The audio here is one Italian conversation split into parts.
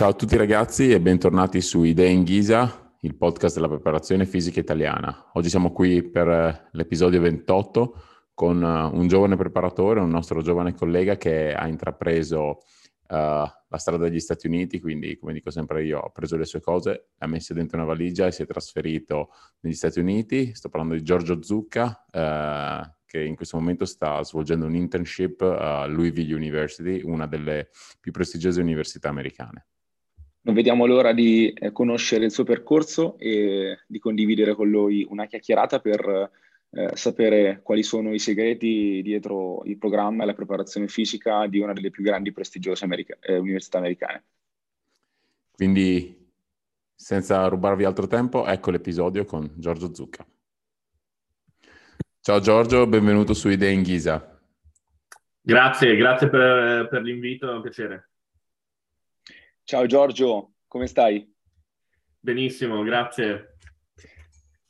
Ciao a tutti ragazzi e bentornati su Idee in Ghisa, il podcast della preparazione fisica italiana. Oggi siamo qui per eh, l'episodio 28 con eh, un giovane preparatore, un nostro giovane collega che ha intrapreso uh, la strada degli Stati Uniti, quindi come dico sempre io, ha preso le sue cose, le ha messe dentro una valigia e si è trasferito negli Stati Uniti. Sto parlando di Giorgio Zucca, uh, che in questo momento sta svolgendo un internship a Louisville University, una delle più prestigiose università americane. Non vediamo l'ora di eh, conoscere il suo percorso e di condividere con lui una chiacchierata per eh, sapere quali sono i segreti dietro il programma e la preparazione fisica di una delle più grandi e prestigiose america- eh, università americane. Quindi, senza rubarvi altro tempo, ecco l'episodio con Giorgio Zucca. Ciao Giorgio, benvenuto su Idee in Ghisa. Grazie, grazie per, per l'invito, è un piacere. Ciao Giorgio, come stai? Benissimo, grazie.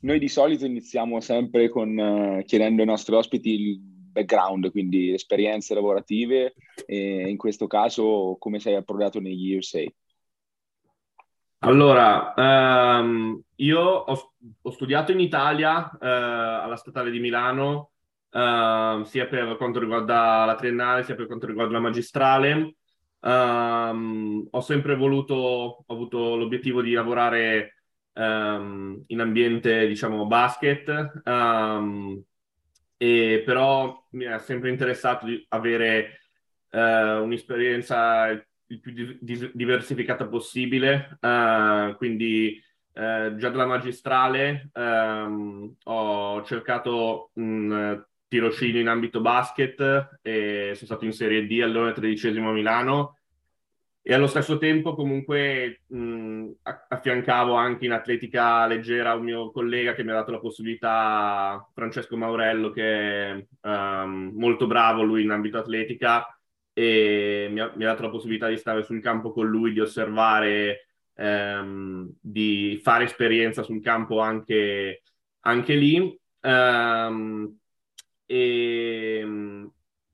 Noi di solito iniziamo sempre con, uh, chiedendo ai nostri ospiti il background, quindi esperienze lavorative e in questo caso come sei approdato negli USA. Allora, um, io ho, ho, studiato in Italia uh, alla Statale di Milano, uh, sia per quanto riguarda la triennale, sia per quanto riguarda la magistrale. Um, ho sempre voluto, ho avuto l'obiettivo di lavorare um, in ambiente, diciamo, basket, e però mi è sempre interessato di avere uh, un'esperienza il più di- diversificata possibile, uh, quindi uh, già dalla magistrale um, ho cercato un tirocinio in ambito basket e sono stato in Serie D allora tredicesimo a Milano e allo stesso tempo comunque mh, affiancavo anche in atletica leggera un mio collega che mi ha dato la possibilità, Francesco Maurello, che è um, molto bravo lui in ambito atletica, e mi ha, mi ha, dato la possibilità di stare sul campo con lui, di osservare, ehm, di fare esperienza sul campo anche, anche lì. Um, e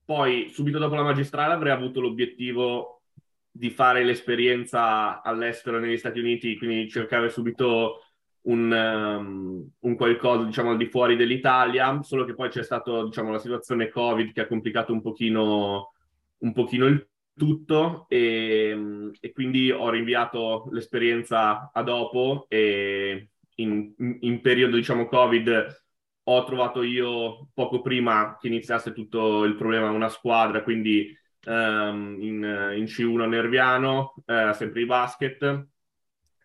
poi subito dopo la magistrale avrei avuto l'obiettivo di fare l'esperienza all'estero negli Stati Uniti, quindi cercare subito un, um, un, qualcosa diciamo al di fuori dell'Italia, solo che poi c'è stata diciamo, la situazione Covid che ha complicato un pochino un pochino il tutto e, e quindi ho rinviato l'esperienza a dopo e in, in, periodo diciamo covid ho trovato io poco prima che iniziasse tutto il problema una squadra quindi um, in, in, C1 Nerviano uh, sempre di basket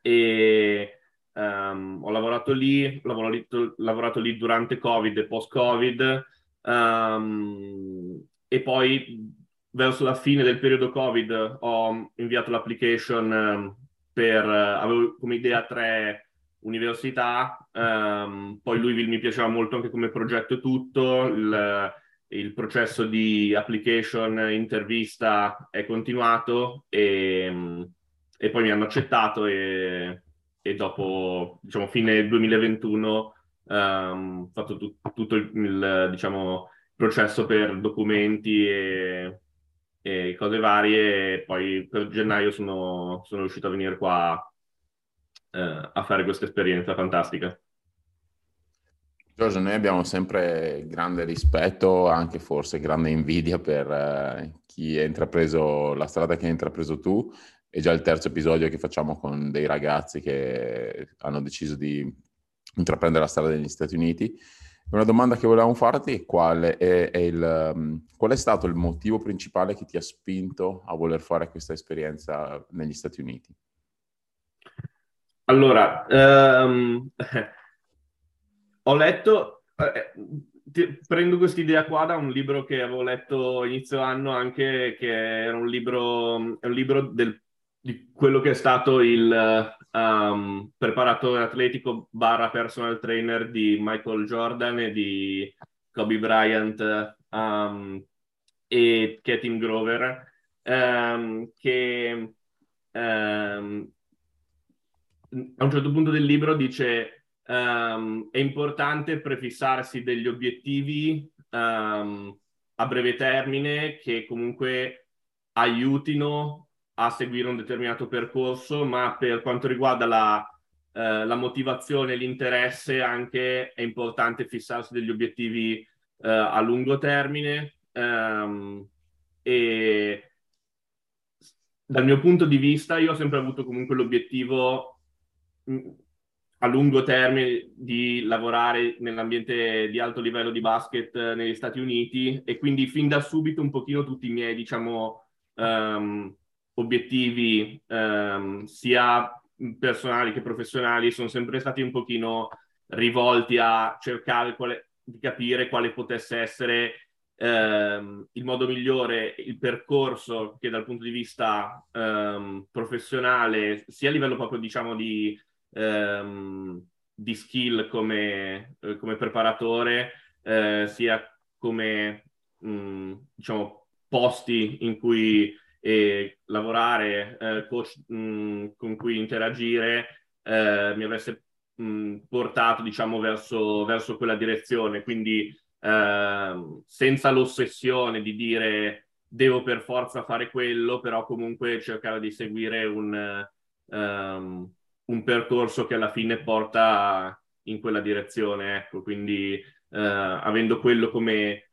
e um, ho lavorato lì lavorato, lavorato, lì durante covid e post covid um, e poi verso la fine del periodo Covid ho inviato l'application per, eh, avevo come idea tre università, um, poi Louisville mi piaceva molto anche come progetto tutto, il, il, processo di application, intervista è continuato e, e poi mi hanno accettato e, e dopo, diciamo, fine 2021 um, ho fatto tu, tutto il, il, diciamo, processo per documenti e e cose varie. E poi per gennaio sono, sono riuscito a venire qua eh, a fare questa esperienza fantastica. Giorgio, noi abbiamo sempre grande rispetto, anche forse grande invidia per eh, chi ha intrapreso la strada che hai intrapreso tu. È già il terzo episodio che facciamo con dei ragazzi che hanno deciso di intraprendere la strada degli Stati Uniti. Una domanda che volevamo farti è qual è, è, il, um, qual è stato il motivo principale che ti ha spinto a voler fare questa esperienza negli Stati Uniti? Allora, um, ho letto, eh, ti, prendo questa idea qua da un libro che avevo letto inizio anno anche, che era un libro, un libro del, di quello che è stato il um, preparatore atletico barra personal trainer di Michael Jordan e di Kobe Bryant um, e Ketim Grover, um, che a un certo punto del libro dice um, è importante prefissarsi degli obiettivi um, a breve termine che comunque aiutino a seguire un determinato percorso, ma per quanto riguarda la, eh, la motivazione e l'interesse anche è importante fissarsi degli obiettivi eh, a lungo termine ehm, e dal mio punto di vista io ho sempre avuto comunque l'obiettivo a lungo termine di lavorare nell'ambiente di alto livello di basket eh, negli Stati Uniti e quindi fin da subito un pochino tutti i miei diciamo um, obiettivi um, sia personali che professionali sono sempre stati un pochino rivolti a cercare quale, di capire quale potesse essere ehm, il modo migliore, il percorso che dal punto di vista ehm, professionale, sia a livello proprio diciamo di, ehm, di skill come, eh, come preparatore, eh, sia come mh, diciamo posti in cui e lavorare, eh, coach mh, mm, con cui interagire, eh, mi avesse mh, mm, portato, diciamo, verso, verso, quella direzione. Quindi eh, senza l'ossessione di dire devo per forza fare quello, però comunque cercare di seguire un, um, un percorso che alla fine porta in quella direzione. Ecco, quindi uh, avendo quello come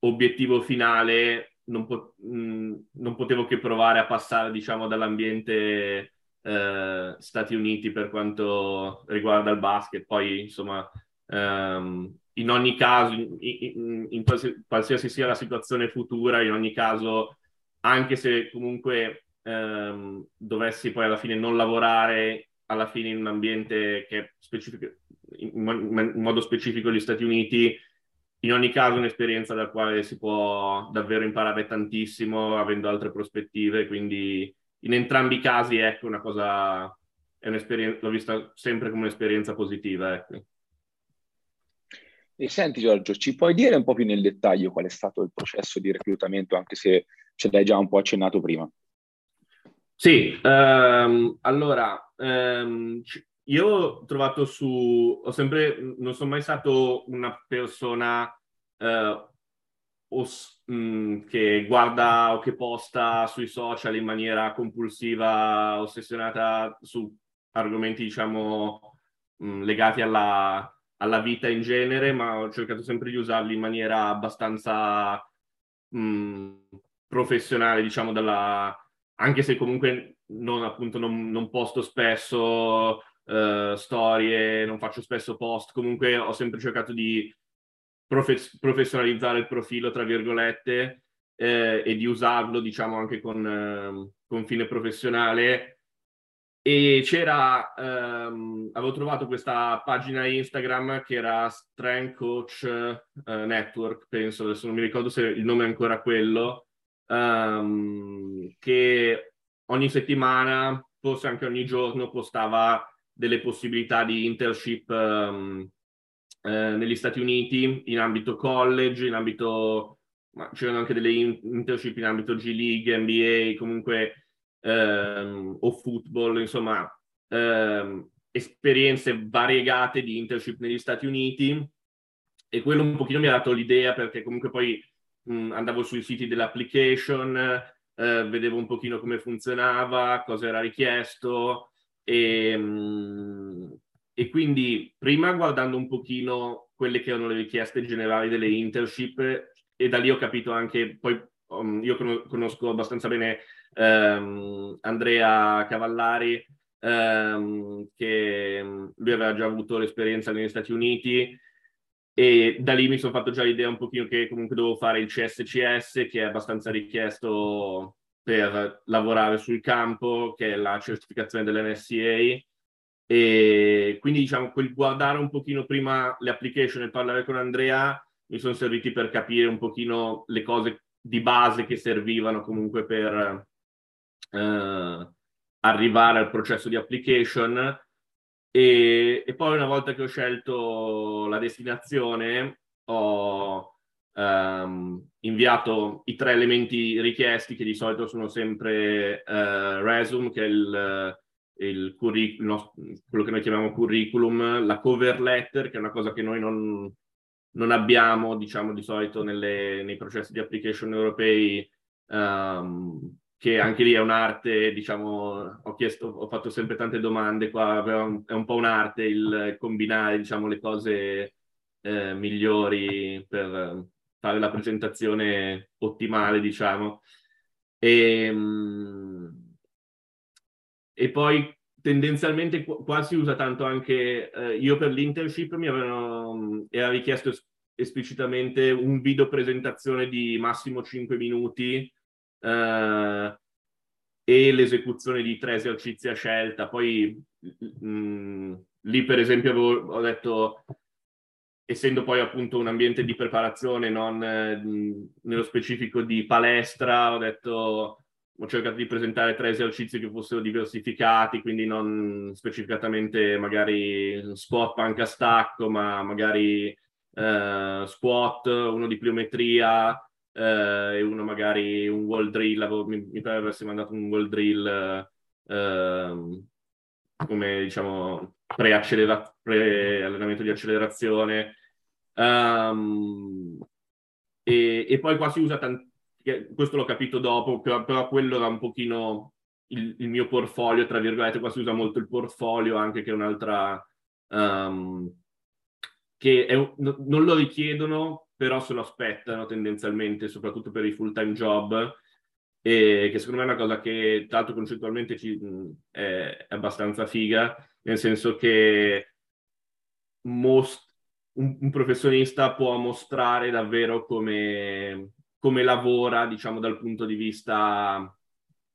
obiettivo finale, non, po- mh, mm, non, potevo che provare a passare, diciamo, dall'ambiente eh, Stati Uniti per quanto riguarda il basket. Poi, insomma, ehm, in ogni caso, in, in, in qualsiasi, sia la situazione futura, in ogni caso, anche se comunque ehm, dovessi poi alla fine non lavorare, alla fine in un ambiente che è specifico, in, in modo specifico gli Stati Uniti, in ogni caso un'esperienza dal quale si può davvero imparare tantissimo avendo altre prospettive, quindi in entrambi i casi ecco una cosa, è un'esperienza, l'ho vista sempre come un'esperienza positiva. Ecco. E senti Giorgio, ci puoi dire un po' più nel dettaglio qual è stato il processo di reclutamento, anche se ce l'hai già un po' accennato prima? Sì, um, allora, um, io ho trovato su, ho sempre, non sono mai stato una persona eh, os, mh, mm, che guarda o che posta sui social in maniera compulsiva, ossessionata su argomenti, diciamo, mh, mm, legati alla, alla, vita in genere, ma ho cercato sempre di usarli in maniera abbastanza mh, mm, professionale, diciamo, dalla, anche se comunque non, appunto, non, non posto spesso uh, storie, non faccio spesso post, comunque ho sempre cercato di profe- professionalizzare il profilo, tra virgolette, eh, e di usarlo, diciamo, anche con, eh, con fine professionale. E c'era, ehm, avevo trovato questa pagina Instagram che era Strength Coach eh, Network, penso, adesso non mi ricordo se il nome è ancora quello, ehm, che ogni settimana, forse anche ogni giorno, postava delle possibilità di internship um, eh, negli Stati Uniti in ambito college, in ambito, ma c'erano anche delle internship in ambito G League, NBA, comunque ehm, o football, insomma, ehm, esperienze variegate di internship negli Stati Uniti. E quello un pochino mi ha dato l'idea perché comunque poi mh, andavo sui siti dell'application, eh, vedevo un pochino come funzionava, cosa era richiesto, e, ehm, e quindi prima guardando un pochino quelle che erano le richieste generali delle internship e da lì ho capito anche, poi um, io conosco abbastanza bene um, Andrea Cavallari, um, che lui aveva già avuto l'esperienza negli Stati Uniti e da lì mi sono fatto già l'idea un pochino che comunque dovevo fare il CSCS che è abbastanza richiesto per lavorare sul campo, che è la certificazione dell'NSCA. E quindi diciamo quel guardare un pochino prima le application e parlare con Andrea mi sono serviti per capire un pochino le cose di base che servivano comunque per eh, arrivare al processo di application e, e, poi una volta che ho scelto la destinazione ho um, inviato i tre elementi richiesti che di solito sono sempre uh, resume, che è il, il curriculum, quello che noi chiamiamo curriculum, la cover letter, che è una cosa che noi non, non abbiamo, diciamo, di solito nelle, nei processi di application europei um, che anche lì è un'arte, diciamo, ho chiesto, ho fatto sempre tante domande qua, è un po' un'arte il combinare, diciamo, le cose eh, migliori per fare la presentazione ottimale, diciamo. E, ehm, e poi tendenzialmente qua si usa tanto anche, eh, io per l'internship mi avevano, era richiesto esplicitamente un video presentazione di massimo 5 minuti eh, e l'esecuzione di tre esercizi a scelta. Poi mh, mm, lì per esempio avevo, ho detto, essendo poi appunto un ambiente di preparazione, non eh, nello specifico di palestra, ho detto ho cercato di presentare tre esercizi che fossero diversificati, quindi non specificatamente magari squat, panca, stacco, ma magari eh, squat, uno di pliometria e uno magari un wall drill. Mi, mi pare avessi mandato un wall drill eh, come diciamo pre-allenamento pre di accelerazione. Um, e, e, poi qua si usa tanto questo l'ho capito dopo, però, però, quello era un pochino il, il, mio portfolio, tra virgolette, qua si usa molto il portfolio anche che è un'altra... Um, che è, non lo richiedono, però se lo aspettano tendenzialmente, soprattutto per i full time job, che secondo me è una cosa che tra l'altro concettualmente ci, è, è, abbastanza figa, nel senso che most, un, un, professionista può mostrare davvero come, come lavora, diciamo, dal punto di vista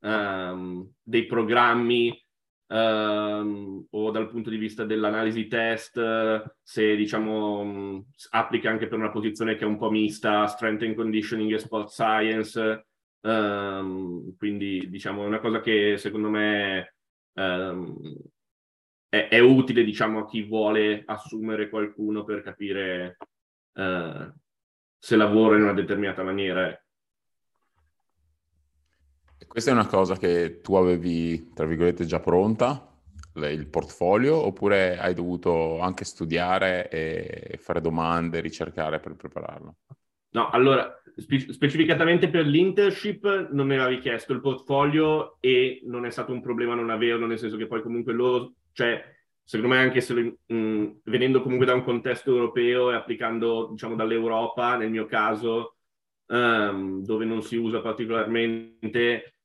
um, dei programmi um, o dal punto di vista dell'analisi test, se, diciamo, applica anche per una posizione che è un po' mista, strength and conditioning e sport science. Um, quindi, diciamo, è una cosa che secondo me è, è, utile, diciamo, a chi vuole assumere qualcuno per capire uh, se lavoro in una determinata maniera. Questa è una cosa che tu avevi, tra virgolette, già pronta, il portfolio, oppure hai dovuto anche studiare e fare domande, ricercare per prepararlo? No, allora, spe- specificatamente per l'internship non mi era richiesto il portfolio e non è stato un problema non averlo, nel senso che poi comunque loro, cioè secondo me anche se, mh, venendo comunque da un contesto europeo e applicando diciamo dall'Europa nel mio caso um, dove non si usa particolarmente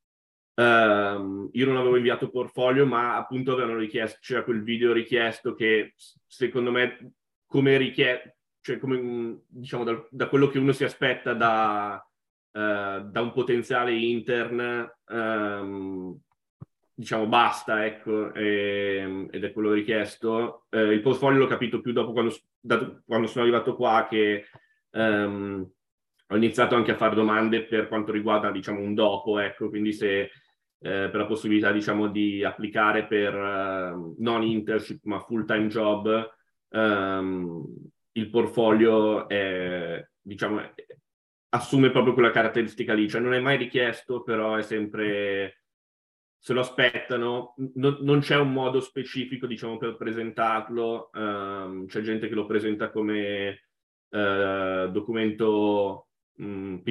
um, io non avevo inviato portfolio ma appunto avevano richiesto c'era quel video richiesto che secondo me come richiesto cioè come mm, diciamo da, da, quello che uno si aspetta da, uh, da un potenziale intern um, diciamo basta, ecco, e, ed è quello richiesto. Eh, il portfolio l'ho capito più dopo quando, da, quando sono arrivato qua che um, ho iniziato anche a fare domande per quanto riguarda, diciamo, un dopo, ecco, quindi se eh, per la possibilità, diciamo, di applicare per uh, non internship ma full-time job, um, il portfolio è, diciamo, assume proprio quella caratteristica lì, cioè non è mai richiesto, però è sempre se lo aspettano, non, non c'è un modo specifico, diciamo, per presentarlo. Um, c'è gente che lo presenta come uh, documento um,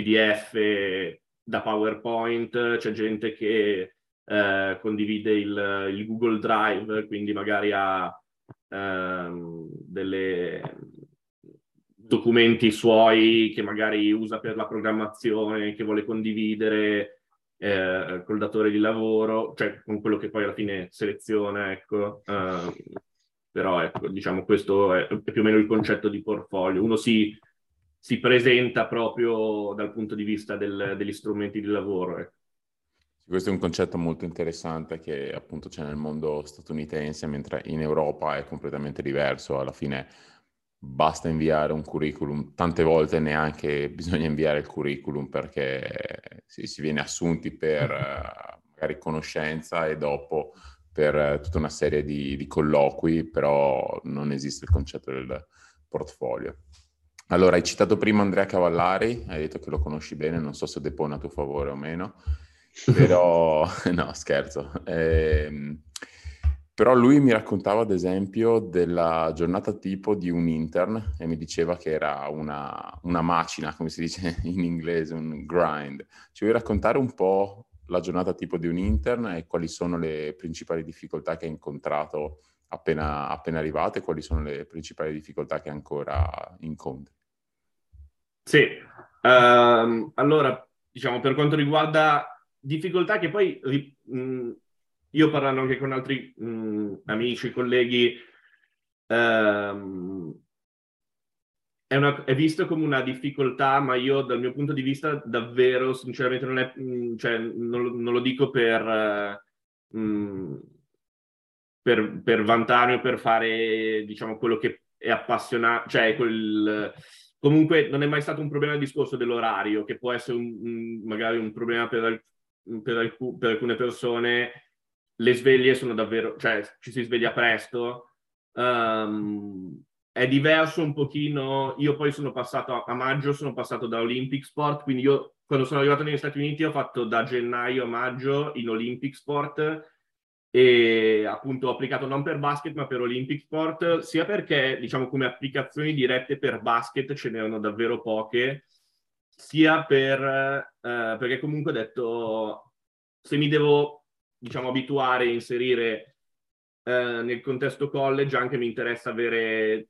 PDF da PowerPoint, c'è gente che uh, condivide il, il, Google Drive, quindi magari ha um, delle documenti suoi che magari usa per la programmazione, che vuole condividere eh, col datore di lavoro, cioè con quello che poi alla fine seleziona, ecco. Uh, però ecco, diciamo questo è, più o meno il concetto di portfolio. Uno si, si presenta proprio dal punto di vista del, degli strumenti di lavoro. Ecco. Questo è un concetto molto interessante che appunto c'è nel mondo statunitense, mentre in Europa è completamente diverso. Alla fine basta inviare un curriculum, tante volte neanche bisogna inviare il curriculum perché si, si viene assunti per uh, magari conoscenza e dopo per uh, tutta una serie di, di, colloqui, però non esiste il concetto del portfolio. Allora, hai citato prima Andrea Cavallari, hai detto che lo conosci bene, non so se depone a tuo favore o meno, però no, scherzo. Eh, però lui mi raccontava, ad esempio, della giornata tipo di un intern e mi diceva che era una, una macina, come si dice in inglese, un grind. Ci vuoi raccontare un po' la giornata tipo di un intern e quali sono le principali difficoltà che hai incontrato appena, appena arrivato e quali sono le principali difficoltà che ancora incontri. Sì, um, allora diciamo per quanto riguarda difficoltà che poi mh, io parlando anche con altri mh, amici, colleghi, um, è, una, è, visto come una difficoltà, ma io dal mio punto di vista davvero, sinceramente, non, è, cioè, non, non lo dico per, uh, per, per vantarmi o per fare, diciamo, quello che è appassionato, cioè quel... Comunque non è mai stato un problema il discorso dell'orario, che può essere un, magari un problema per, per, alc- per alcune persone. Le sveglie sono davvero, cioè ci si sveglia presto, um, è diverso un pochino. Io poi sono passato a, maggio, sono passato da Olympic Sport, quindi io quando sono arrivato negli Stati Uniti ho fatto da gennaio a maggio in Olympic Sport e appunto applicato non per basket ma per Olympic Sport, sia perché diciamo come applicazioni dirette per basket ce n'erano davvero poche, sia per, eh, perché comunque ho detto se mi devo diciamo abituare a inserire eh, nel contesto college anche mi interessa avere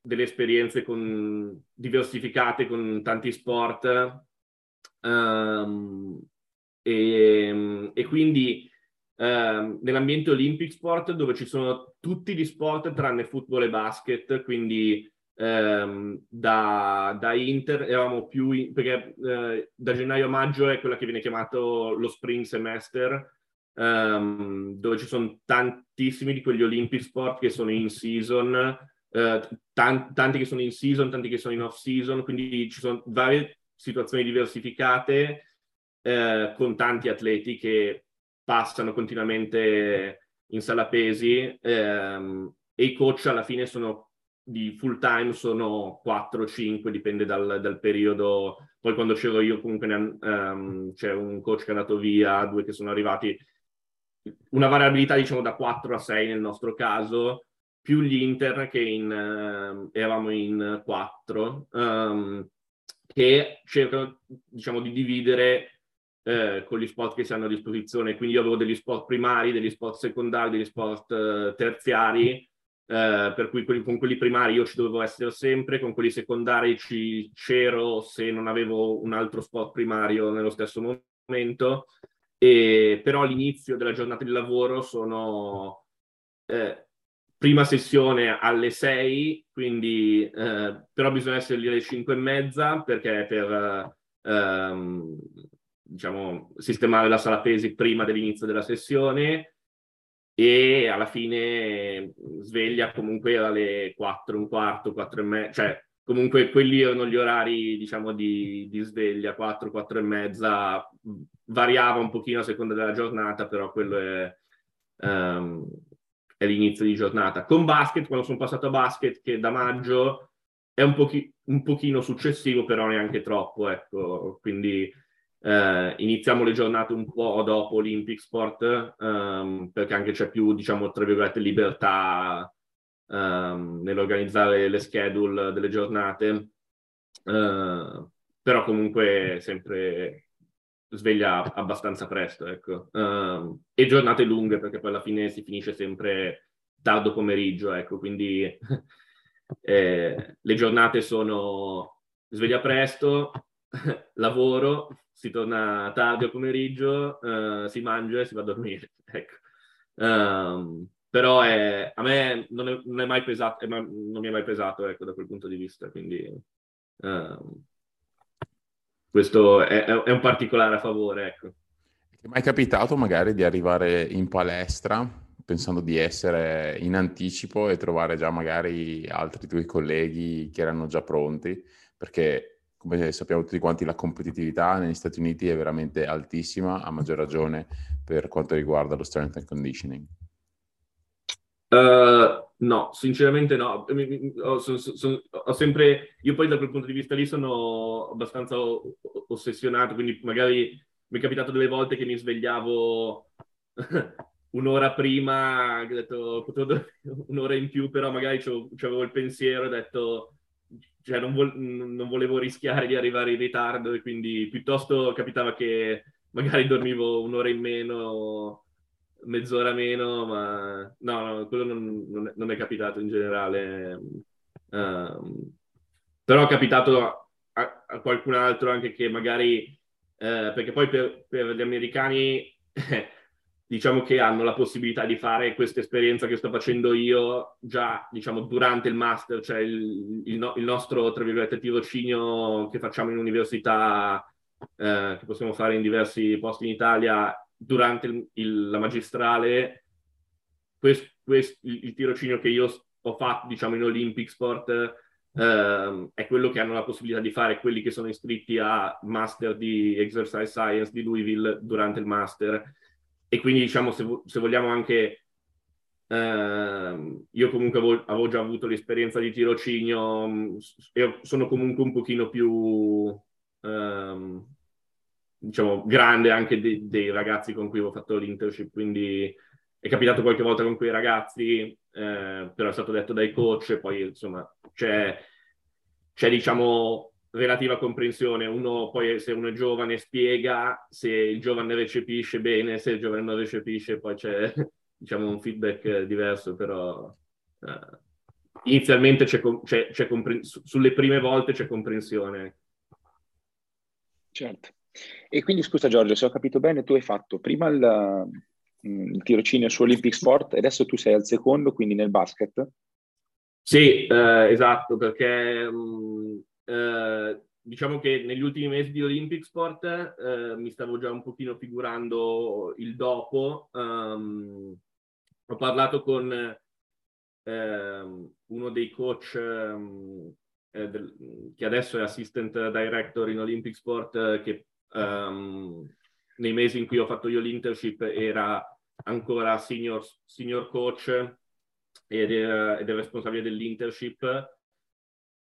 delle esperienze con, diversificate con tanti sport um, e, e, quindi um, nell'ambiente Olympic Sport dove ci sono tutti gli sport tranne football e basket, quindi um, da, da, Inter eravamo più, in, perché uh, da gennaio a maggio è quella che viene chiamato lo spring semester, dove ci sono tantissimi di quegli Olympic Sport che sono in season eh, tanti, tanti che sono in season, tanti che sono in off season, quindi ci sono varie situazioni diversificate eh, con tanti atleti che passano continuamente in sala pesi ehm, e i coach alla fine sono di full time sono 4-5, dipende dal, dal, periodo. Poi quando c'ero io comunque ne, um, c'è un coach che è andato via, due che sono arrivati. Una variabilità diciamo da 4 a 6 nel nostro caso, più gli Inter che in, uh, eravamo in quattro, um, che cercano diciamo di dividere eh, con gli sport che si hanno a disposizione. Quindi io avevo degli sport primari, degli sport secondari, degli sport uh, terziari, uh, per cui quelli, con quelli primari io ci dovevo essere sempre, con quelli secondari ci c'ero se non avevo un altro sport primario nello stesso momento. E, però all'inizio della giornata di lavoro sono eh, prima sessione alle 6, quindi eh, però bisogna essere lì alle 5 e mezza perché per ehm, diciamo, sistemare la sala pesi prima dell'inizio della sessione e alla fine sveglia comunque alle 4, un quarto, 4 e mezza, cioè comunque quelli erano gli orari diciamo di, di sveglia, 4, 4 e mezza, variava un pochino a seconda della giornata, però quello è... Um, è l'inizio di giornata. Con basket, quando sono passato a basket, che da maggio è un, pochi, un pochino successivo, però neanche troppo, ecco. Quindi eh, iniziamo le giornate un po' dopo Olympic Sport, um, perché anche c'è più, diciamo, tra virgolette, libertà um, nell'organizzare le schedule delle giornate. Uh, però comunque sempre sveglia abbastanza presto, ecco. Uh, e giornate lunghe, perché poi alla fine si finisce sempre tardo pomeriggio, ecco, quindi eh, le giornate sono sveglia presto, lavoro, si torna tardi o pomeriggio, uh, si mangia e si va a dormire, ecco. Um, però è, a me non è, non è mai pesato, è, non mi è mai pesato, ecco, da quel punto di vista, quindi... Um, questo è, è, un particolare a favore. Ecco. Ti è mai capitato magari di arrivare in palestra pensando di essere in anticipo e trovare già magari altri tuoi colleghi che erano già pronti? Perché come sappiamo tutti quanti la competitività negli Stati Uniti è veramente altissima, a maggior ragione per quanto riguarda lo strength and conditioning. Uh, no, sinceramente no. Ho, so, so, ho, sempre, io poi da quel punto di vista lì sono abbastanza ossessionato, quindi magari mi è capitato delle volte che mi svegliavo un'ora prima, ho detto un'ora in più, però magari avevo il pensiero, ho detto, cioè non, vo- non, volevo rischiare di arrivare in ritardo e quindi piuttosto capitava che magari dormivo un'ora in meno, mezz'ora meno, ma no, no quello non, non, è, non è, capitato in generale. Um, però è capitato a, a, qualcun altro anche che magari, eh, perché poi per, per gli americani diciamo che hanno la possibilità di fare questa esperienza che sto facendo io già, diciamo, durante il master, cioè il, il, no, il nostro, tra virgolette, tirocinio che facciamo in università, eh, che possiamo fare in diversi posti in Italia durante il, il, la magistrale, quest, quest, il, tirocinio che io ho fatto, diciamo, in Olympic Sport, eh, è quello che hanno la possibilità di fare quelli che sono iscritti a master di exercise science di Louisville durante il master e quindi diciamo se, se vogliamo anche eh, io comunque avevo, avevo, già avuto l'esperienza di tirocinio mm, e sono comunque un pochino più eh, diciamo grande anche de, dei ragazzi con cui ho fatto l'internship quindi è capitato qualche volta con quei ragazzi eh, però è stato detto dai coach poi insomma c'è, c'è diciamo relativa comprensione. Uno poi, se uno è giovane, spiega, se il giovane recepisce bene, se il giovane non recepisce, poi c'è diciamo, un feedback diverso, però uh, inizialmente c'è, c'è, c'è compre- sulle prime volte c'è comprensione. Certo. E quindi scusa Giorgio, se ho capito bene, tu hai fatto prima il, mm, il tirocinio su Olympic Sport e adesso tu sei al secondo, quindi nel basket? Sì, eh, esatto, perché mh, mm, eh, diciamo che negli ultimi mesi di Olympic Sport eh, mi stavo già un pochino figurando il dopo. Um, ho parlato con eh, uno dei coach um, del, che adesso è assistant director in Olympic Sport, che um, nei mesi in cui ho fatto io l'internship era ancora senior, senior coach ed, era, ed è responsabile dell'internship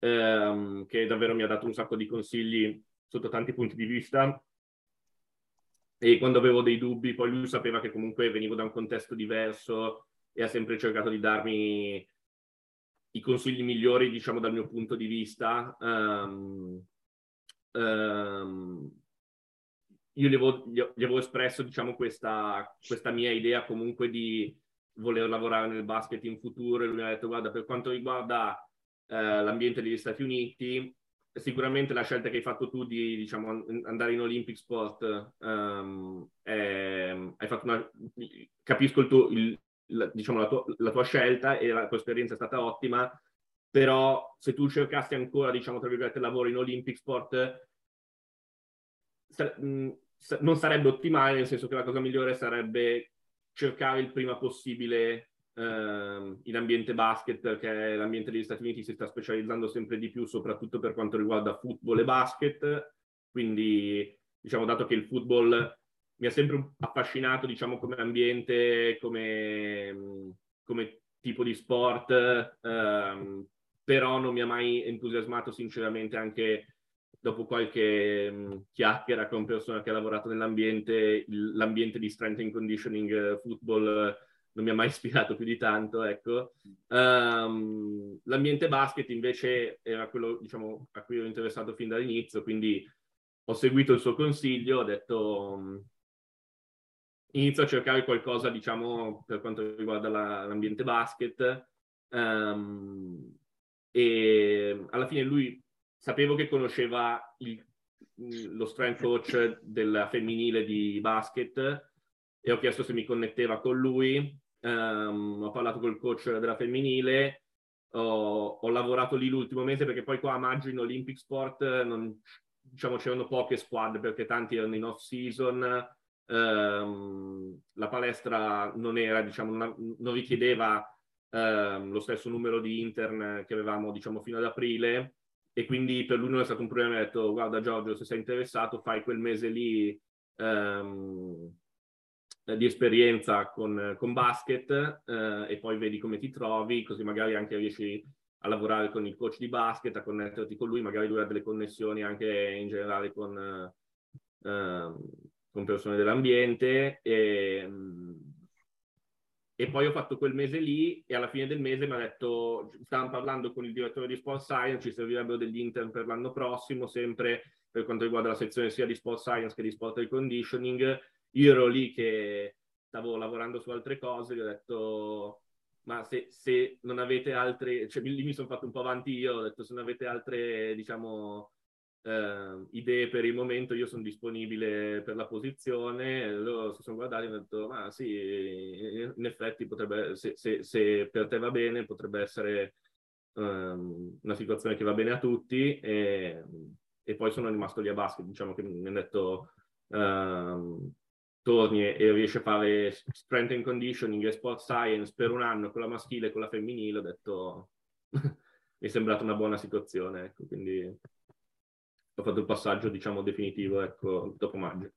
ehm, che davvero mi ha dato un sacco di consigli sotto tanti punti di vista. E quando avevo dei dubbi, poi lui sapeva che comunque venivo da un contesto diverso e ha sempre cercato di darmi i consigli migliori, diciamo, dal mio punto di vista. Um, um, io gli avevo, gli avevo espresso, diciamo, questa, questa, mia idea comunque di voler lavorare nel basket in futuro e lui mi ha detto, guarda, per quanto riguarda eh, l'ambiente degli Stati Uniti. Sicuramente la scelta che hai fatto tu di diciamo, andare in Olympic Sport, um, è, hai fatto una, capisco il tuo, il, la, diciamo, la, tua, la tua scelta e la tua esperienza è stata ottima, però se tu cercassi ancora, diciamo, tra virgolette, lavoro in Olympic Sport, non sarebbe ottimale, nel senso che la cosa migliore sarebbe cercare il prima possibile Uh, in ambiente basket, perché l'ambiente degli Stati Uniti si sta specializzando sempre di più, soprattutto per quanto riguarda football e basket. Quindi, diciamo, dato che il football mi ha sempre affascinato, diciamo, come ambiente, come, come tipo di sport, uh, però non mi ha mai entusiasmato, sinceramente, anche dopo qualche um, chiacchiera con persone che ha lavorato nell'ambiente, l'ambiente di strength and conditioning uh, football non mi ha mai ispirato più di tanto, ecco. Um, l'ambiente basket invece era quello, diciamo, a cui ero interessato fin dall'inizio, quindi ho seguito il suo consiglio, ho detto um, inizio a cercare qualcosa, diciamo, per quanto riguarda la, l'ambiente basket. Um, e alla fine lui sapevo che conosceva il, lo strength coach della femminile di basket e ho chiesto se mi connetteva con lui Um, ho parlato col coach della femminile, ho, ho, lavorato lì l'ultimo mese perché poi qua a maggio in Olympic Sport non, diciamo, c'erano poche squadre perché tanti erano in off season, um, la palestra non era, diciamo, non, non richiedeva um, lo stesso numero di intern che avevamo diciamo, fino ad aprile. E quindi per lui non è stato un problema, mi ha detto guarda Giorgio se sei interessato fai quel mese lì um, di esperienza con, con basket eh, e poi vedi come ti trovi, così magari anche riesci a lavorare con il coach di basket, a connetterti con lui, magari lui ha delle connessioni anche in generale con, eh, con persone dell'ambiente. E, e poi ho fatto quel mese lì e alla fine del mese mi ha detto, stavamo parlando con il direttore di Sport Science, ci servirebbero degli intern per l'anno prossimo, sempre per quanto riguarda la sezione sia di sport science che di sport and conditioning. Io ero lì che stavo lavorando su altre cose, gli ho detto ma se, se non avete altre, cioè lì mi sono fatto un po' avanti io, ho detto se non avete altre, diciamo, eh, idee per il momento, io sono disponibile per la posizione. Loro si sono guardati e hanno detto, ma sì, in effetti potrebbe, se, se, se per te va bene, potrebbe essere um, una situazione che va bene a tutti. E, e, poi sono rimasto lì a basket, diciamo che mi hanno detto... Um, torni e, riesci a fare strength and conditioning e sport science per un anno con la maschile e con la femminile, ho detto mi è sembrata una buona situazione, ecco, quindi ho fatto il passaggio, diciamo, definitivo, ecco, dopo maggio.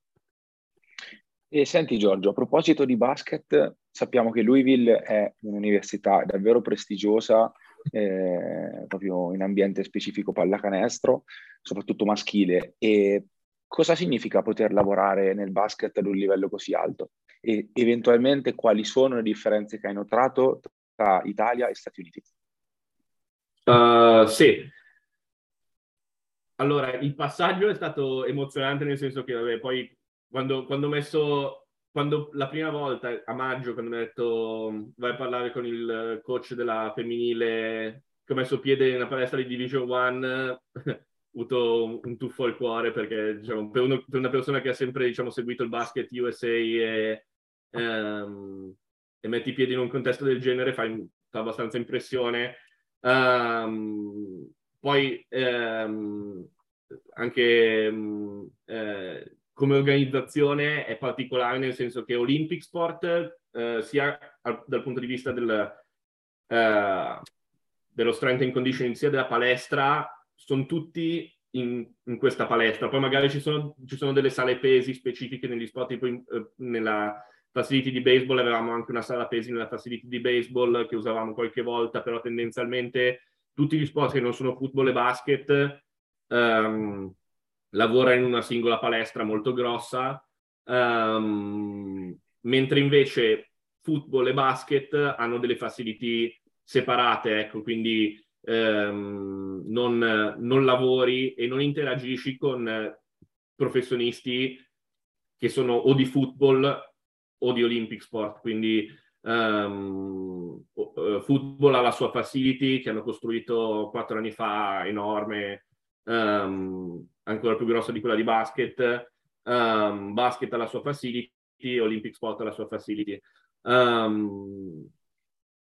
E senti Giorgio, a proposito di basket, sappiamo che Louisville è un'università davvero prestigiosa, eh, proprio in ambiente specifico pallacanestro, soprattutto maschile. E cosa significa poter lavorare nel basket ad un livello così alto? E eventualmente quali sono le differenze che hai notato tra Italia e Stati Uniti? Uh, sì, allora, il passaggio è stato emozionante nel senso che, vabbè, poi quando, quando ho messo, quando la prima volta a maggio, quando mi ha detto vai a parlare con il coach della femminile, che ho messo piede una palestra di Division One, avuto un, un, tuffo al cuore perché, diciamo, per, uno, per, una persona che ha sempre, diciamo, seguito il basket USA e, um, e metti i piedi in un contesto del genere, fa, fa abbastanza impressione. Um, poi ehm, anche mm, eh, come organizzazione è particolare nel senso che Olympic Sport, eh, sia al, dal punto di vista del, eh, dello strength and conditioning, sia della palestra, sono tutti in, in questa palestra. Poi magari ci sono, ci sono, delle sale pesi specifiche negli sport, tipo in, eh, nella facility di baseball avevamo anche una sala pesi nella facility di baseball che usavamo qualche volta, però tendenzialmente tutti gli sport che non sono football e basket um, lavora in una singola palestra molto grossa, um, mentre invece football e basket hanno delle facility separate, ecco, quindi um, non, non lavori e non interagisci con professionisti che sono o di football o di Olympic sport, quindi Um, football ha la sua facility che hanno costruito quattro anni fa, enorme, um, ancora più grossa di quella di basket. Um, basket ha la sua facility, Olympic Sport ha la sua facility.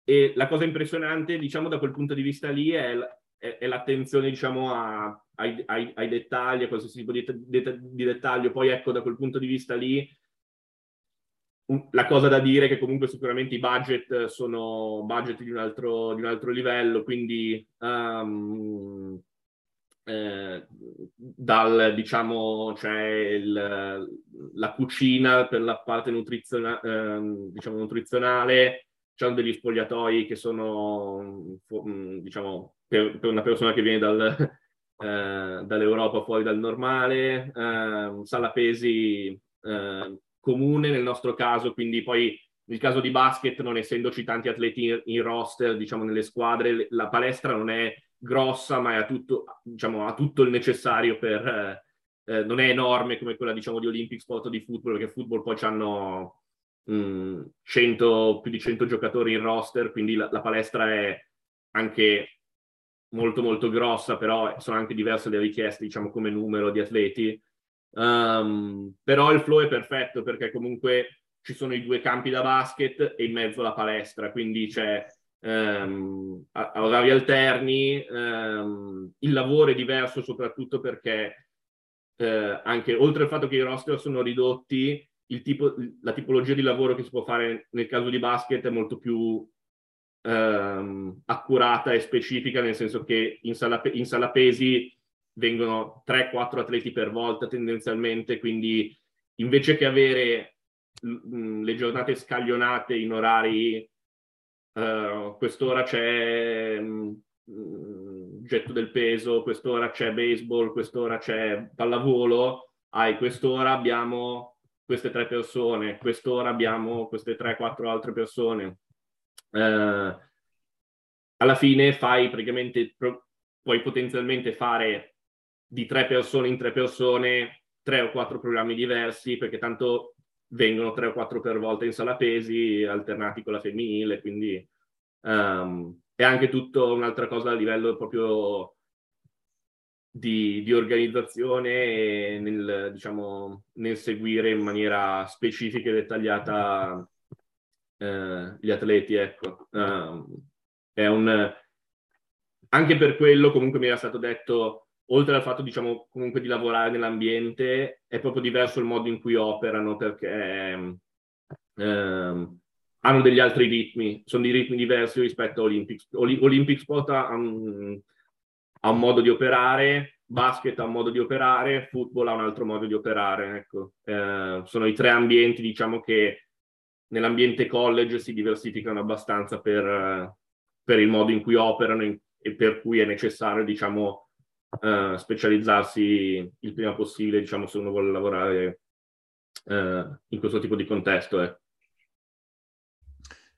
E la cosa impressionante, diciamo, da quel punto di vista lì è, è, è l'attenzione, diciamo, a, ai, ai, ai, dettagli, a qualsiasi tipo di, di, di dettaglio. Poi, ecco, da quel punto di vista lì la cosa da dire è che comunque sicuramente i budget sono budget di un altro, di un altro livello, quindi um, eh, dal diciamo c'è il, la cucina per la parte nutriziona, eh, diciamo, nutrizionale, c'è degli spogliatoi che sono diciamo per, per una persona che viene dal, eh, dall'Europa fuori dal normale, ehm, sala pesi ehm, comune nel nostro caso, quindi poi nel caso di basket, non essendoci tanti atleti in, roster, diciamo nelle squadre, la palestra non è grossa, ma ha tutto, diciamo, ha tutto il necessario per... Eh, eh, non è enorme come quella, diciamo, di Olympic Sport o di football, perché football poi hanno mh, 100, più di 100 giocatori in roster, quindi la, la palestra è anche molto molto grossa, però sono anche diverse le richieste, diciamo, come numero di atleti. Um, però il flow è perfetto perché comunque ci sono i due campi da basket e in mezzo la palestra, quindi c'è um, a, a, orari alterni, um, il lavoro è diverso soprattutto perché uh, anche oltre al fatto che i roster sono ridotti, tipo, la tipologia di lavoro che si può fare nel caso di basket è molto più accurata e specifica, nel senso che in sala, in sala pesi vengono 3-4 atleti per volta tendenzialmente, quindi invece che avere mh, le giornate scaglionate in orari, uh, quest'ora c'è mh, getto del peso, quest'ora c'è baseball, quest'ora c'è pallavolo, hai quest'ora abbiamo queste tre persone, quest'ora abbiamo queste 3-4 altre persone. Uh, alla fine fai praticamente, puoi potenzialmente fare di tre persone in tre persone, tre o quattro programmi diversi, perché tanto vengono tre o quattro per volta in sala pesi, alternati con la femminile, quindi um, è anche tutto un'altra cosa a livello proprio di, di organizzazione nel, diciamo, nel seguire in maniera specifica e dettagliata eh, gli atleti, ecco. Um, è un... Anche per quello comunque mi era stato detto oltre al fatto, diciamo, comunque di lavorare nell'ambiente, è proprio diverso il modo in cui operano perché ehm hanno degli altri ritmi, sono dei ritmi diversi rispetto a Olympic. Olympic Sport ha un, ha un modo di operare, basket ha un modo di operare, football ha un altro modo di operare. Ecco. Eh, sono i tre ambienti, diciamo, che nell'ambiente college si diversificano abbastanza per, per il modo in cui operano e per cui è necessario, diciamo, uh, specializzarsi il prima possibile, diciamo, se uno vuole lavorare uh, in questo tipo di contesto. Eh.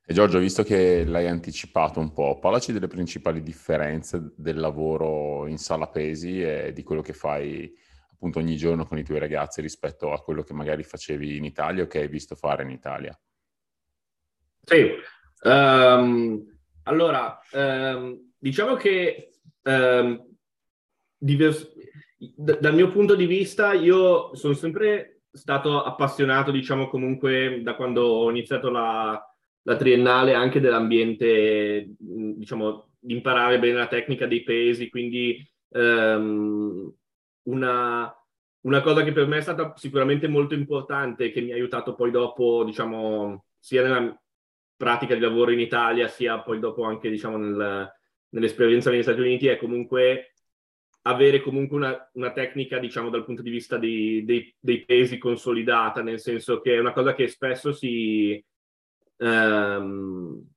E Giorgio, visto che l'hai anticipato un po', parlaci delle principali differenze del lavoro in sala pesi e di quello che fai appunto ogni giorno con i tuoi ragazzi rispetto a quello che magari facevi in Italia o che hai visto fare in Italia. Sì, um, allora, um, diciamo che um, divers- d- dal mio punto di vista, io sono sempre stato appassionato, diciamo, comunque da quando ho iniziato la, la triennale anche dell'ambiente, diciamo, di imparare bene la tecnica dei pesi, quindi um, una, una cosa che per me è stata sicuramente molto importante, che mi ha aiutato poi dopo, diciamo, sia nella pratica di lavoro in Italia, sia poi dopo anche, diciamo, nel, nell'esperienza negli Stati Uniti, è comunque avere comunque una, una, tecnica, diciamo, dal punto di vista di, dei, dei, pesi consolidata, nel senso che è una cosa che spesso si... Ehm,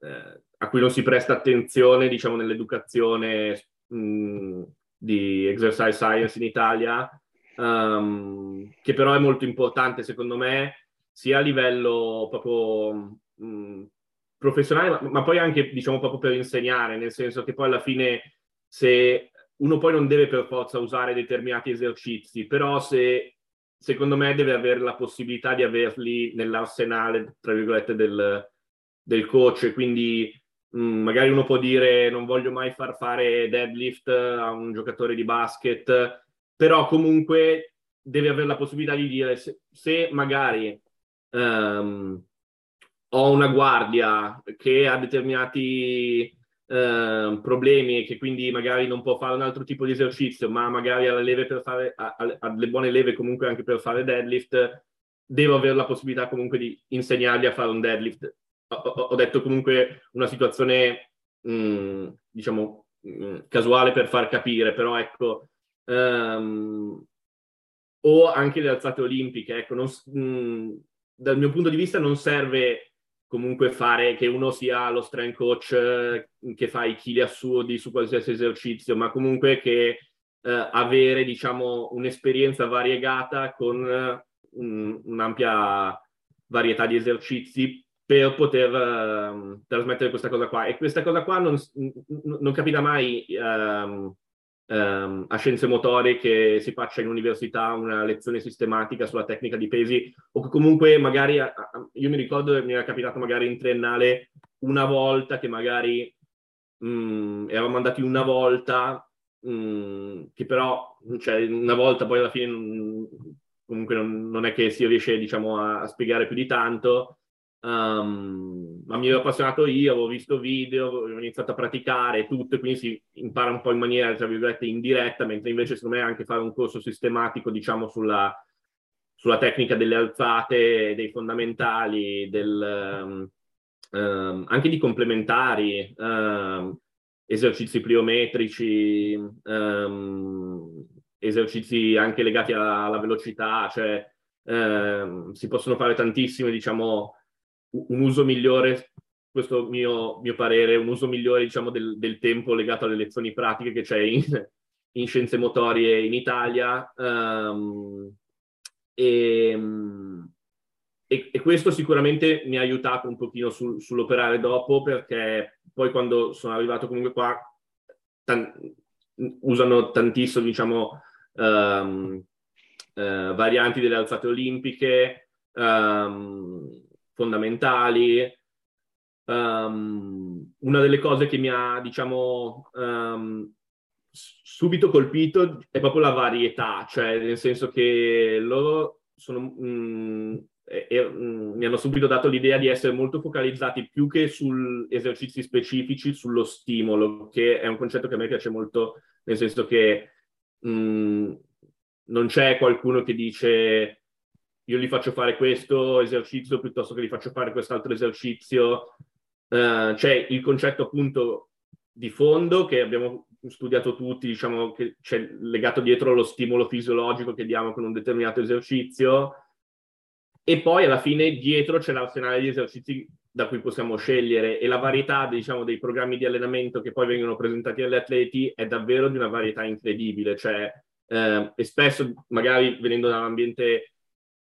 eh, a cui non si presta attenzione, diciamo, nell'educazione mh, di exercise science in Italia, um, che però è molto importante, secondo me, sia a livello proprio mh, professionale, ma, ma poi anche, diciamo, proprio per insegnare, nel senso che poi alla fine se uno poi non deve per forza usare determinati esercizi, però se secondo me deve avere la possibilità di averli nell'arsenale, tra virgolette, del, del coach. Quindi mh, mm, magari uno può dire non voglio mai far fare deadlift a un giocatore di basket, però comunque deve avere la possibilità di dire se, se magari um, ho una guardia che ha determinati Ehm, problemi e che quindi magari non può fare un altro tipo di esercizio, ma magari ha, le leve per fare, ha, ha le buone leve comunque anche per fare deadlift, devo avere la possibilità comunque di insegnargli a fare un deadlift. Ho, ho detto comunque una situazione, mh, mm, diciamo, mh, mm, casuale per far capire, però ecco, um, o anche le alzate olimpiche, ecco, non, mh, mm, dal mio punto di vista non serve comunque fare che uno sia lo strength coach eh, che fa i chili assurdi su qualsiasi esercizio, ma comunque che eh, avere diciamo un'esperienza variegata con eh, un, un'ampia varietà di esercizi per poter uh, trasmettere questa cosa qua. E questa cosa qua non, non capita mai um, um, a scienze motorie che si faccia in università una lezione sistematica sulla tecnica di pesi o che comunque magari, io mi ricordo che mi era capitato magari in triennale una volta che magari mh, mm, eravamo andati una volta mh, mm, che però, cioè una volta poi alla fine mh, comunque non, non, è che si riesce diciamo a, a spiegare più di tanto Um, ma mi ero appassionato io, avevo visto video, avevo iniziato a praticare tutto, e quindi si impara un po' in maniera, tra virgolette, indiretta, mentre invece secondo me anche fare un corso sistematico, diciamo, sulla, sulla tecnica delle alzate, dei fondamentali, del, um, um, anche di complementari, esercizi pliometrici, esercizi anche legati alla, alla velocità, cioè si possono fare tantissime, diciamo, un uso migliore, questo mio, mio parere, un uso migliore diciamo, del, del, tempo legato alle lezioni pratiche che c'è in, in scienze motorie in Italia. Um, e, e, e, questo sicuramente mi ha aiutato un pochino sul, sull'operare dopo perché poi quando sono arrivato comunque qua tan- usano tantissimo, diciamo, um, uh, varianti delle alzate olimpiche um, fondamentali. Um, una delle cose che mi ha, diciamo, subito colpito è proprio la varietà, cioè nel senso che loro sono, mm, e, e, mm, mi hanno subito dato l'idea di essere molto focalizzati più che su esercizi specifici, sullo stimolo, che è un concetto che a me piace molto, nel senso che mm, non c'è qualcuno che dice io gli faccio fare questo esercizio piuttosto che gli faccio fare quest'altro esercizio. Uh, c'è il concetto appunto di fondo che abbiamo studiato tutti, diciamo che c'è legato dietro lo stimolo fisiologico che diamo con un determinato esercizio. E poi alla fine dietro c'è l'arsenale di esercizi da cui possiamo scegliere. E la varietà diciamo, dei programmi di allenamento che poi vengono presentati agli atleti è davvero di una varietà incredibile, cioè, eh, e spesso magari venendo dall'ambiente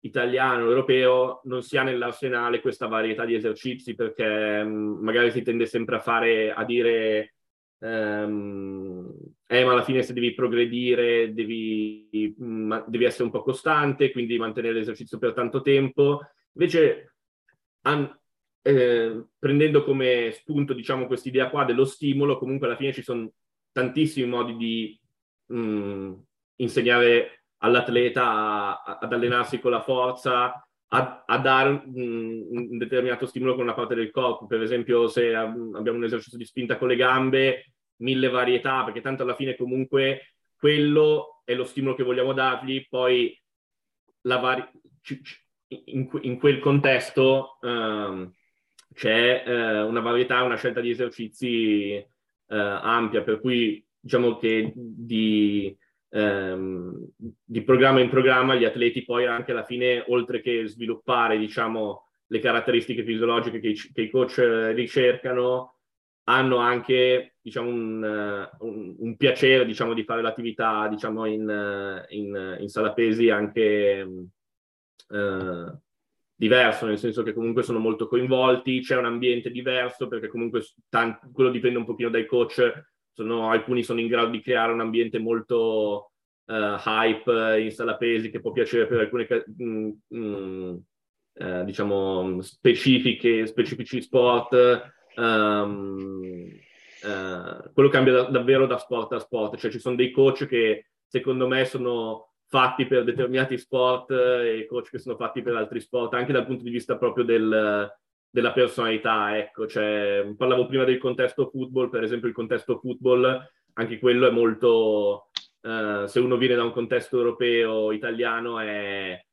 italiano, europeo, non si ha nell'arsenale questa varietà di esercizi perché mh, mm, magari si tende sempre a fare, a dire ehm, eh, ma alla fine se devi progredire devi, ma, devi essere un po' costante, quindi mantenere l'esercizio per tanto tempo. Invece, an, eh, prendendo come spunto, diciamo, quest'idea qua dello stimolo, comunque alla fine ci sono tantissimi modi di mh, insegnare all'atleta a, ad allenarsi con la forza, a, a dare un, un, determinato stimolo con una parte del corpo. Per esempio, se abbiamo un esercizio di spinta con le gambe, mille varietà, perché tanto alla fine comunque quello è lo stimolo che vogliamo dargli, poi vari- in, in, quel contesto um, c'è uh, una varietà, una scelta di esercizi uh, ampia, per cui diciamo che di, um, di, programma in programma gli atleti poi anche alla fine, oltre che sviluppare diciamo, le caratteristiche fisiologiche che i, che i coach ricercano, hanno anche diciamo, un, eh, un, un, piacere diciamo, di fare l'attività diciamo, in, eh, in, in sala pesi anche eh, diverso, nel senso che comunque sono molto coinvolti, c'è un ambiente diverso perché comunque tanti, quello dipende un pochino dai coach, sono, alcuni sono in grado di creare un ambiente molto uh, hype in sala pesi che può piacere per alcune mh, mh, uh, diciamo specifiche, specifici sport um, uh, quello cambia da, davvero da sport a sport, cioè ci sono dei coach che secondo me sono fatti per determinati sport e coach che sono fatti per altri sport, anche dal punto di vista proprio del, della personalità, ecco, cioè, parlavo prima del contesto football, per esempio il contesto football, anche quello è molto, uh, se uno viene da un contesto europeo, italiano, è,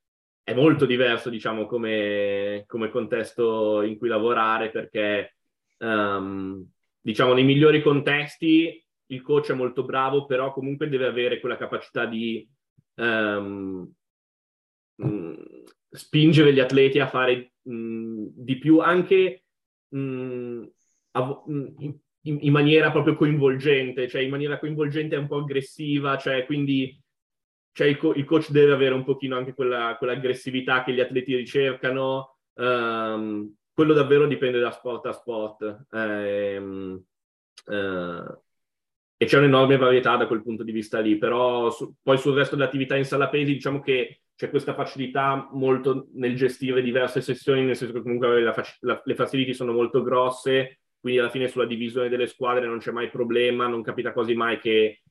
è molto diverso, diciamo, come, come contesto in cui lavorare, perché um, diciamo, nei migliori contesti il coach è molto bravo, però comunque deve avere quella capacità di um, spingere gli atleti a fare mh, di più anche mh, a, in, in, maniera proprio coinvolgente, cioè in maniera coinvolgente e un po' aggressiva, cioè quindi cioè il, co- il, coach deve avere un pochino anche quella, quell'aggressività che gli atleti ricercano, um, quello davvero dipende da sport a sport. Ehm, eh, e c'è un'enorme varietà da quel punto di vista lì, però su, poi sul resto dell'attività in sala pesi diciamo che c'è questa facilità molto nel gestire diverse sessioni, nel senso che comunque la, la, le facility sono molto grosse, quindi alla fine sulla divisione delle squadre non c'è mai problema, non capita quasi mai che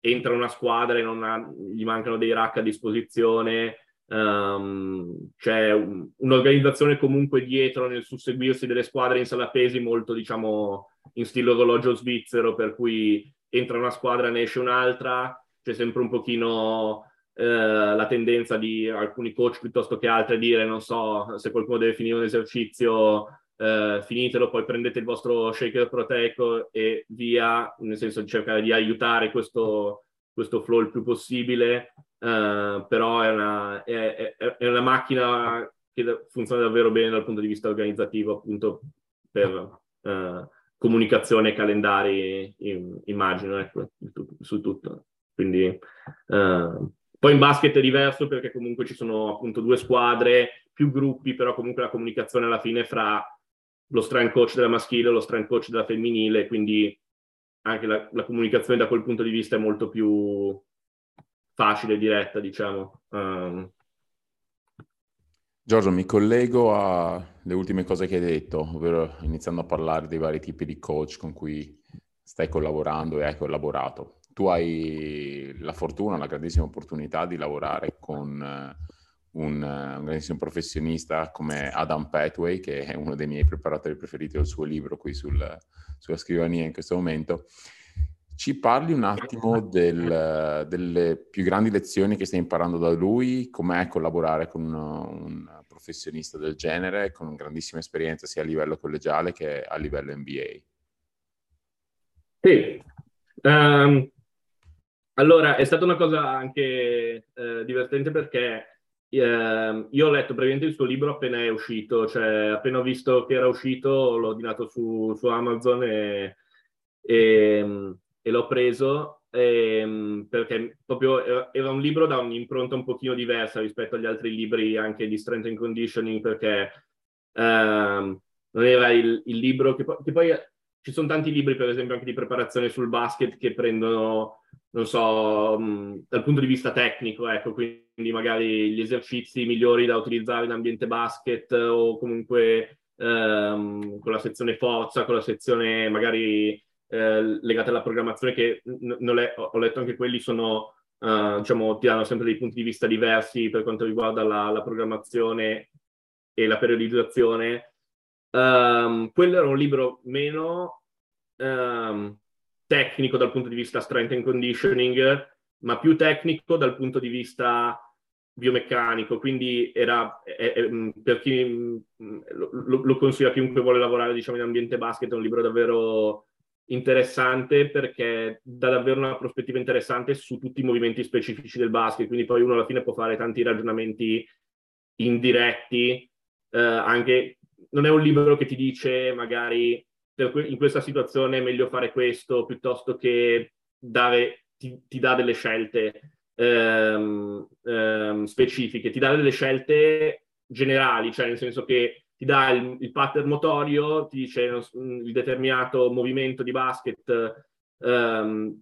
entra una squadra e non ha, gli mancano dei rack a disposizione, Um, c'è un, un'organizzazione comunque dietro nel susseguirsi delle squadre in sala pesi molto diciamo in stile orologio svizzero per cui entra una squadra ne esce un'altra c'è sempre un pochino la tendenza di alcuni coach piuttosto che altri a dire non so se qualcuno deve finire un esercizio eh, finitelo poi prendete il vostro shaker proteico e via nel senso di cercare di aiutare questo questo flow il più possibile, uh, però è una, è, è, è una, macchina che funziona davvero bene dal punto di vista organizzativo, appunto per uh, comunicazione, calendari, immagino, ecco, su tutto. Quindi, uh, poi in basket è diverso perché comunque ci sono appunto due squadre, più gruppi, però comunque la comunicazione alla fine fra lo strength coach della maschile e lo strength coach della femminile, quindi anche la, la, comunicazione da quel punto di vista è molto più facile e diretta, diciamo. Um. Giorgio, mi collego alle ultime cose che hai detto, ovvero iniziando a parlare dei vari tipi di coach con cui stai collaborando e hai collaborato. Tu hai la fortuna, la grandissima opportunità di lavorare con eh, un, un grandissimo professionista come Adam Pathway, che è uno dei miei preparatori preferiti del suo libro qui sul, sulla scrivania in questo momento. Ci parli un attimo del, delle più grandi lezioni che stai imparando da lui, com'è collaborare con un, un professionista del genere, con grandissima esperienza sia a livello collegiale che a livello MBA? Sì, um, allora è stata una cosa anche eh, divertente perché Uh, io ho letto praticamente il suo libro appena è uscito, cioè appena ho visto che era uscito l'ho ordinato su, su Amazon e, e, e, l'ho preso e, perché proprio era un libro da un'impronta un pochino diversa rispetto agli altri libri anche di strength and conditioning perché uh, non era il, il libro che, che poi ci sono tanti libri per esempio anche di preparazione sul basket che prendono non so, mh, dal punto di vista tecnico, ecco, quindi magari gli esercizi migliori da utilizzare in ambiente basket o comunque ehm, con la sezione forza, con la sezione magari eh, legata alla programmazione, che n- le- ho letto anche quelli sono, eh, diciamo, ti danno sempre dei punti di vista diversi per quanto riguarda la, la programmazione e la periodizzazione. Um, quello era un libro meno um, tecnico dal punto di vista strength and conditioning, ma più tecnico dal punto di vista biomeccanico, quindi era, è, è, per chi lo, lo, consiglia chiunque vuole lavorare diciamo, in ambiente basket, è un libro davvero interessante perché dà davvero una prospettiva interessante su tutti i movimenti specifici del basket, quindi poi uno alla fine può fare tanti ragionamenti indiretti, eh, anche non è un libro che ti dice magari in questa situazione è meglio fare questo piuttosto che dare, ti, ti dà delle scelte ehm, ehm, specifiche, ti dà delle scelte generali, cioè nel senso che ti dà il, il pattern motorio, ti dice il determinato movimento di basket ehm,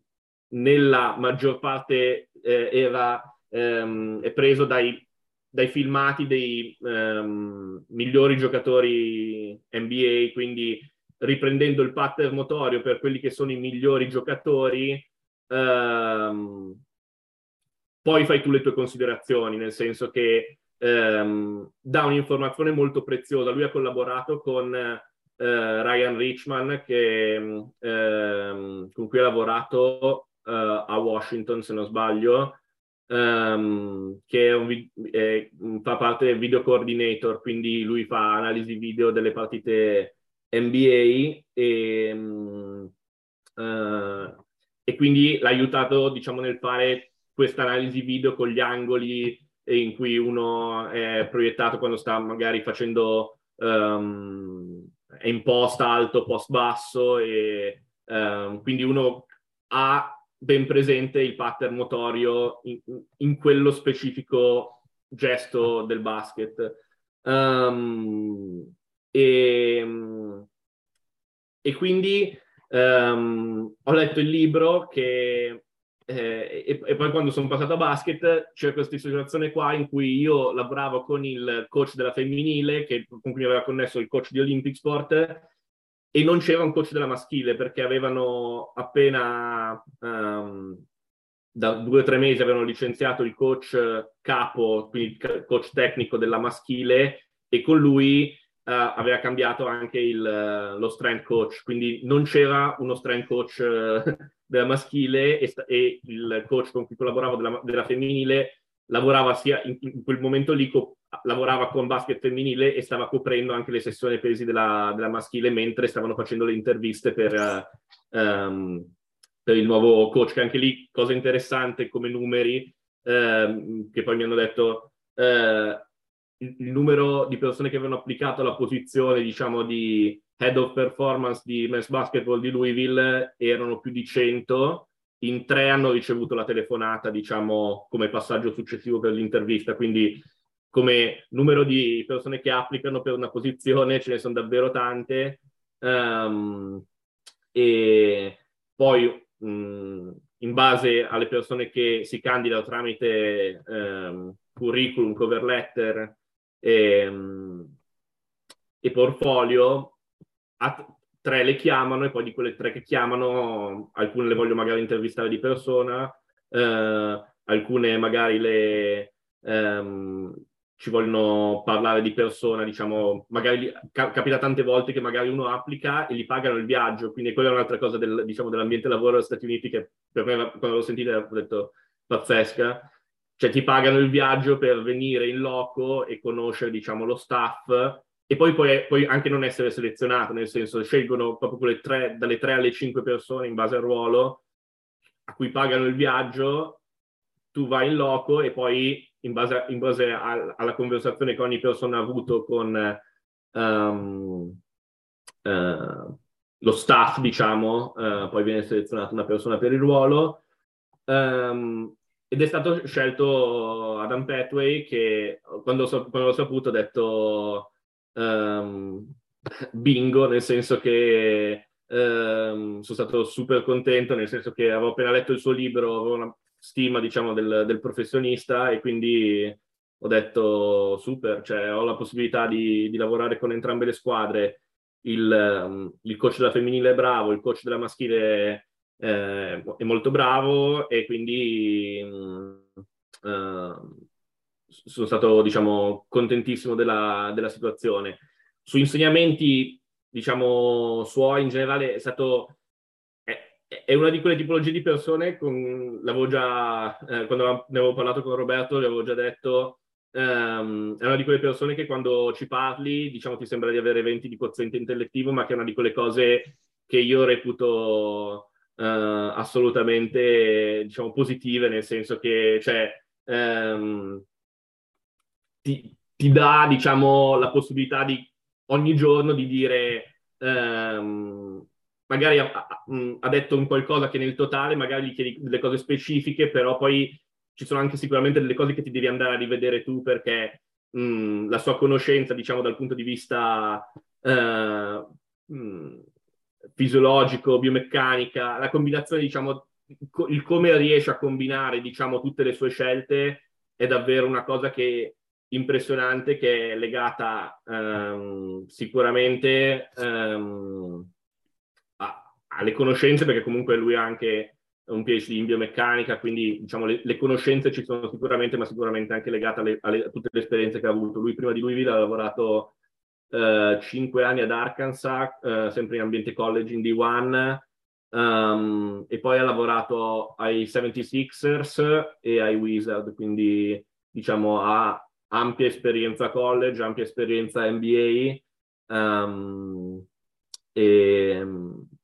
nella maggior parte eh, era ehm, è preso dai, dai filmati dei ehm, migliori giocatori NBA, quindi riprendendo il pattern motorio per quelli che sono i migliori giocatori, ehm, poi fai tu le tue considerazioni, nel senso che ehm, dà un'informazione molto preziosa. Lui ha collaborato con eh, Ryan Richman, che, ehm, con cui ha lavorato eh, a Washington, se non sbaglio, ehm, che un, è, fa parte del video coordinator, quindi lui fa analisi video delle partite MBA e, uh, e quindi l'ha aiutato diciamo nel fare questa analisi video con gli angoli in cui uno è proiettato quando sta magari facendo um, è in post alto, post basso e um, quindi uno ha ben presente il pattern motorio in, in quello specifico gesto del basket. Um, e, e quindi um, ho letto il libro che, eh, e, e, poi quando sono passato a basket c'è questa situazione qua in cui io lavoravo con il coach della femminile che, con cui mi aveva connesso il coach di Olympic Sport e non c'era un coach della maschile perché avevano appena um, da due o tre mesi avevano licenziato il coach capo, quindi il coach tecnico della maschile e con lui uh, aveva cambiato anche il, uh, lo strength coach, quindi non c'era uno strength coach uh, della maschile e, e, il coach con cui collaboravo della, della femminile lavorava sia in, in, quel momento lì co- lavorava con basket femminile e stava coprendo anche le sessioni pesi della, della maschile mentre stavano facendo le interviste per, um, per, il nuovo coach, che anche lì cosa interessante come numeri, um, che poi mi hanno detto uh, il, il, numero di persone che avevano applicato la posizione, diciamo, di head of performance di men's basketball di Louisville erano più di 100. In tre hanno ricevuto la telefonata, diciamo, come passaggio successivo per l'intervista. Quindi, come numero di persone che applicano per una posizione, ce ne sono davvero tante. Um, e, poi mh, in base alle persone che si candidano tramite ehm, curriculum, cover letter e, e portfolio, a, tre le chiamano e poi di quelle tre che chiamano alcune le voglio magari intervistare di persona, eh, alcune magari le, ehm, ci vogliono parlare di persona, diciamo, magari ca- capita tante volte che magari uno applica e gli pagano il viaggio, quindi quella è un'altra cosa del, diciamo, dell'ambiente lavoro negli Stati Uniti che per me quando l'ho sentita ho detto pazzesca, cioè ti pagano il viaggio per venire in loco e conoscere, diciamo, lo staff e poi puoi, anche non essere selezionato, nel senso scelgono proprio quelle tre, dalle tre alle cinque persone in base al ruolo a cui pagano il viaggio, tu vai in loco e poi in base, in base a, alla conversazione che ogni persona ha avuto con um, uh, lo staff, diciamo, uh, poi viene selezionata una persona per il ruolo. Um, ed è stato scelto Adam Petway che quando, so, quando l'ho saputo ho detto um, bingo, nel senso che um, sono stato super contento, nel senso che avevo appena letto il suo libro, avevo una stima, diciamo, del, del professionista e quindi ho detto super, cioè ho la possibilità di, di lavorare con entrambe le squadre, il, um, il, coach della femminile è bravo, il coach della maschile eh, è molto bravo e quindi um, uh, sono stato diciamo contentissimo della, della situazione. Su insegnamenti diciamo suoi in generale è stato è una di quelle tipologie di persone, con, l'avevo già, eh, quando ne avevo parlato con Roberto, gli avevo già detto, ehm, è una di quelle persone che quando ci parli, diciamo, ti sembra di avere 20 di quoziente intellettivo, ma che è una di quelle cose che io reputo eh, assolutamente, diciamo, positive, nel senso che, cioè, ehm, ti, ti, dà, diciamo, la possibilità di ogni giorno di dire... Ehm, magari ha, ha, detto un qualcosa che nel totale magari gli chiedi delle cose specifiche, però poi ci sono anche sicuramente delle cose che ti devi andare a rivedere tu perché mh, la sua conoscenza, diciamo, dal punto di vista eh, mh, fisiologico, biomeccanica, la combinazione, diciamo, il come riesce a combinare, diciamo, tutte le sue scelte è davvero una cosa che impressionante che è legata um, sicuramente um, alle conoscenze, perché comunque lui ha anche un PhD in biomeccanica, quindi diciamo le, le conoscenze ci sono sicuramente, ma sicuramente anche legate alle, alle, a tutte le esperienze che ha avuto. Lui prima di Louisville ha lavorato eh, cinque anni ad Arkansas, eh, sempre in ambiente college in D1, um, ehm, e poi ha lavorato ai 76ers e ai Wizard, quindi diciamo ha ampia esperienza college, ampia esperienza NBA. Um, ehm, e,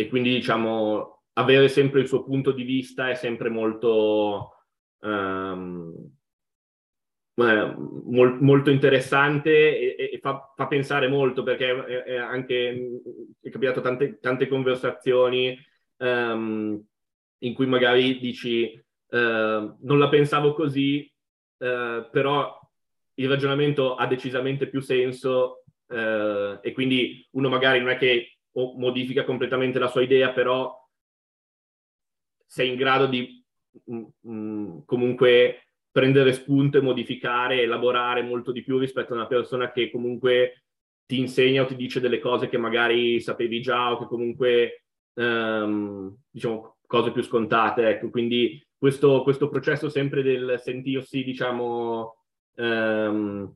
e quindi diciamo avere sempre il suo punto di vista è sempre molto, um, mol, molto interessante e, e fa, fa, pensare molto perché è, è anche è capitato tante, tante conversazioni um, in cui magari dici uh, non la pensavo così, uh, però il ragionamento ha decisamente più senso uh, e quindi uno magari non è che modifica completamente la sua idea, però sei in grado di mm, mm, comunque prendere spunto e modificare, elaborare molto di più rispetto a una persona che comunque ti insegna o ti dice delle cose che magari sapevi già o che comunque um, diciamo cose più scontate. Ecco, quindi questo, questo processo sempre del sentirsi, diciamo, um,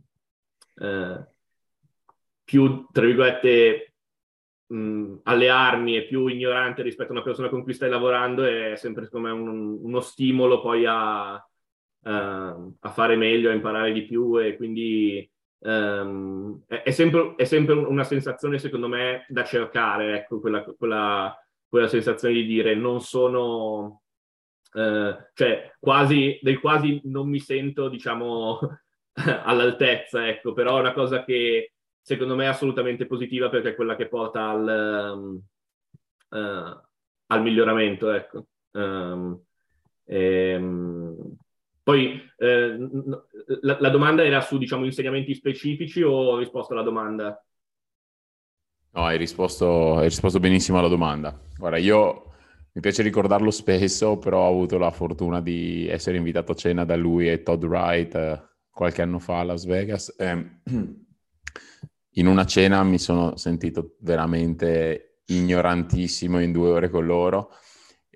uh, più, tra virgolette, mh, alle armi e più ignorante rispetto a una persona con cui stai lavorando è sempre secondo un, uno stimolo poi a, uh, a, fare meglio, a imparare di più e quindi um, è, è, sempre, è, sempre, una sensazione secondo me da cercare, ecco, quella, quella, quella sensazione di dire non sono... Uh, cioè quasi, del quasi non mi sento diciamo all'altezza, ecco, però è una cosa che secondo me è assolutamente positiva perché è quella che porta al, um, uh, al miglioramento. Ecco. Um, ehm, poi eh, la, la, domanda era su diciamo, insegnamenti specifici o ho risposto alla domanda? No, hai risposto, hai risposto benissimo alla domanda. Guarda, io mi piace ricordarlo spesso, però ho avuto la fortuna di essere invitato a cena da lui e Todd Wright eh, qualche anno fa a Las Vegas. Eh, in una cena mi sono sentito veramente ignorantissimo in due ore con loro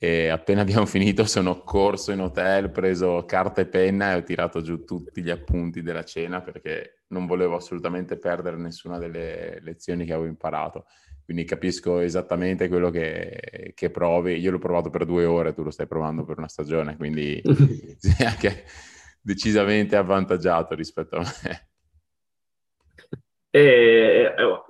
e appena abbiamo finito sono corso in hotel, preso carta e penna e ho tirato giù tutti gli appunti della cena perché non volevo assolutamente perdere nessuna delle lezioni che avevo imparato. Quindi capisco esattamente quello che, che provi. Io l'ho provato per due ore, tu lo stai provando per una stagione, quindi sei anche decisamente avvantaggiato rispetto a me. E, eh,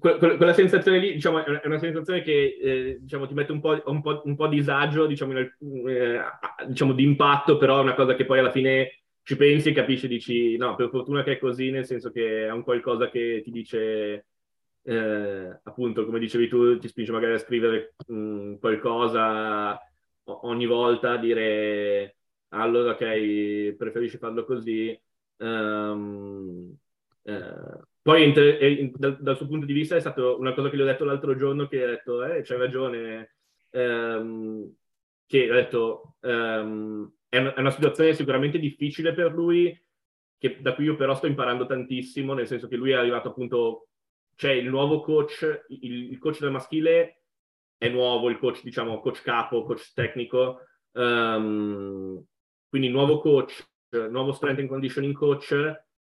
quella sensazione lì, diciamo, è una sensazione che eh, diciamo, ti mette un po', un po', un po disagio, diciamo, eh, diciamo, di impatto, però è una cosa che poi alla fine ci pensi e capisci, dici, no, per fortuna che è così, nel senso che è un qualcosa che ti dice, eh, appunto, come dicevi tu, ti spinge magari a scrivere mh, mm, qualcosa ogni volta, a dire, allora, ok, preferisci farlo così. Um, poi inter- dal, dal, suo punto di vista è stata una cosa che gli ho detto l'altro giorno che ha detto, eh, c'hai ragione, ehm, che ha detto, ehm, è, una, è, una, situazione sicuramente difficile per lui, che, da cui io però sto imparando tantissimo, nel senso che lui è arrivato appunto, c'è il nuovo coach, il, il coach del maschile è nuovo, il coach, diciamo, coach capo, coach tecnico, um, quindi nuovo coach, nuovo strength and conditioning coach,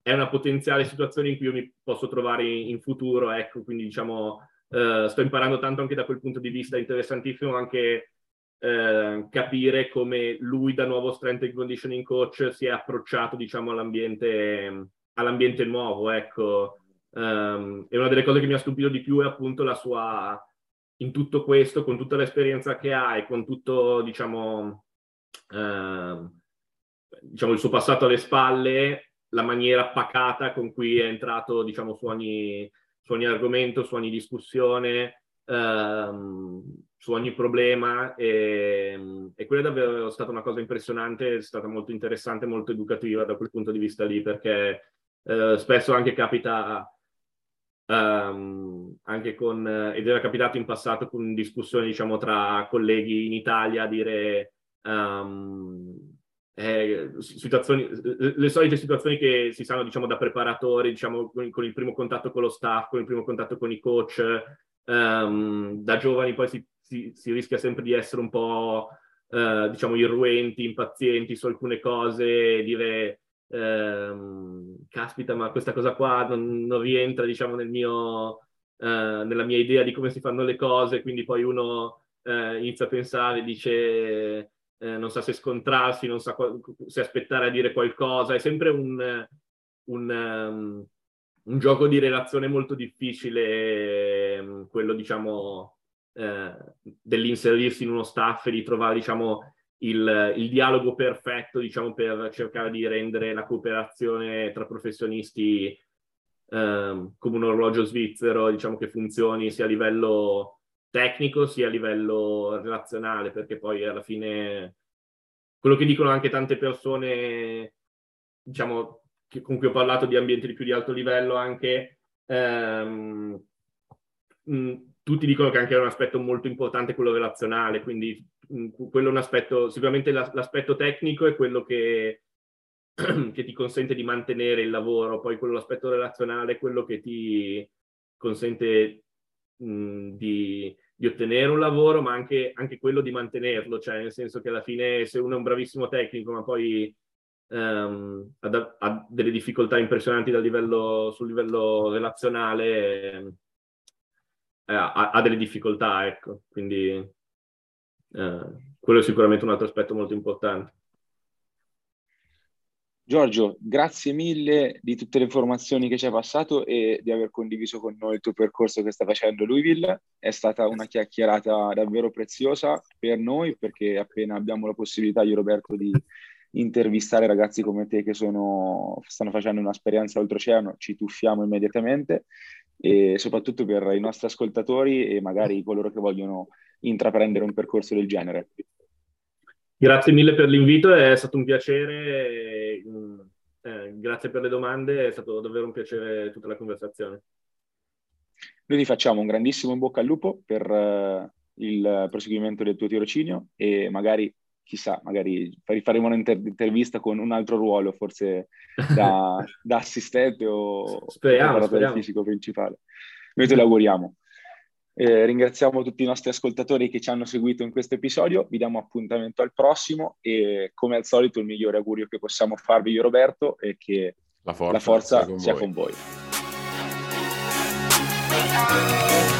è una potenziale situazione in cui io mi posso trovare in futuro, ecco, quindi diciamo eh, sto imparando tanto anche da quel punto di vista, interessantissimo anche eh, capire come lui da nuovo strength and conditioning coach si è approcciato, diciamo, all'ambiente, all'ambiente nuovo, ecco. Um, e una delle cose che mi ha stupito di più è appunto la sua, in tutto questo, con tutta l'esperienza che ha e con tutto, diciamo, uh, diciamo il suo passato alle spalle, la maniera pacata con cui è entrato diciamo, su, ogni, su ogni argomento, su ogni discussione, ehm, su ogni problema e, e quella è davvero stata una cosa impressionante, è stata molto interessante, molto educativa da quel punto di vista lì perché eh, spesso anche capita Um, anche con, ed era capitato in passato con discussioni diciamo tra colleghi in Italia dire um, eh, le solite situazioni che si sanno diciamo, da preparatori, diciamo, con, con, il primo contatto con lo staff, con il primo contatto con i coach, um, da giovani poi si, si, si, rischia sempre di essere un po' uh, diciamo, irruenti, impazienti su alcune cose, dire um, caspita ma questa cosa qua non, non rientra diciamo, nel mio, uh, nella mia idea di come si fanno le cose, quindi poi uno uh, inizia a pensare, dice eh, non sa se scontrarsi, non sa qual- se aspettare a dire qualcosa, è sempre un, un, um, un gioco di relazione molto difficile, um, quello diciamo eh, dell'inserirsi in uno staff e di trovare diciamo il, il, dialogo perfetto diciamo per cercare di rendere la cooperazione tra professionisti um, come un orologio svizzero diciamo che funzioni sia a livello tecnico sia a livello relazionale, perché poi alla fine quello che dicono anche tante persone, diciamo, che, con cui ho parlato di ambienti di più di alto livello, anche ehm, mh, tutti dicono che anche è un aspetto molto importante quello relazionale, quindi mh, quello è un aspetto, sicuramente la, l'aspetto tecnico è quello che, che ti consente di mantenere il lavoro, poi quello l'aspetto relazionale è quello che ti consente di, di, ottenere un lavoro, ma anche, anche, quello di mantenerlo, cioè nel senso che alla fine se uno è un bravissimo tecnico, ma poi um, ha, ha, delle difficoltà impressionanti livello, sul livello relazionale, eh, ha, ha, delle difficoltà, ecco. Quindi eh, quello è sicuramente un altro aspetto molto importante. Giorgio, grazie mille di tutte le informazioni che ci hai passato e di aver condiviso con noi il tuo percorso che sta facendo Louisville. È stata una chiacchierata davvero preziosa per noi perché appena abbiamo la possibilità, io Roberto, di intervistare ragazzi come te che sono, stanno facendo un'esperienza oltreoceano, ci tuffiamo immediatamente e soprattutto per i nostri ascoltatori e magari coloro che vogliono intraprendere un percorso del genere. Grazie mille per l'invito, è stato un piacere, eh, grazie per le domande, è stato davvero un piacere tutta la conversazione. Noi ti facciamo un grandissimo in bocca al lupo per uh, il proseguimento del tuo tirocinio e magari, chissà, magari faremo un'intervista con un altro ruolo, forse da, da assistente o speriamo, speriamo. fisico principale. Noi te lo auguriamo. Eh, ringraziamo tutti i nostri ascoltatori che ci hanno seguito in questo episodio, vi diamo appuntamento al prossimo e come al solito il migliore augurio che possiamo farvi io Roberto è che la forza, la forza sia con voi. Sia con voi.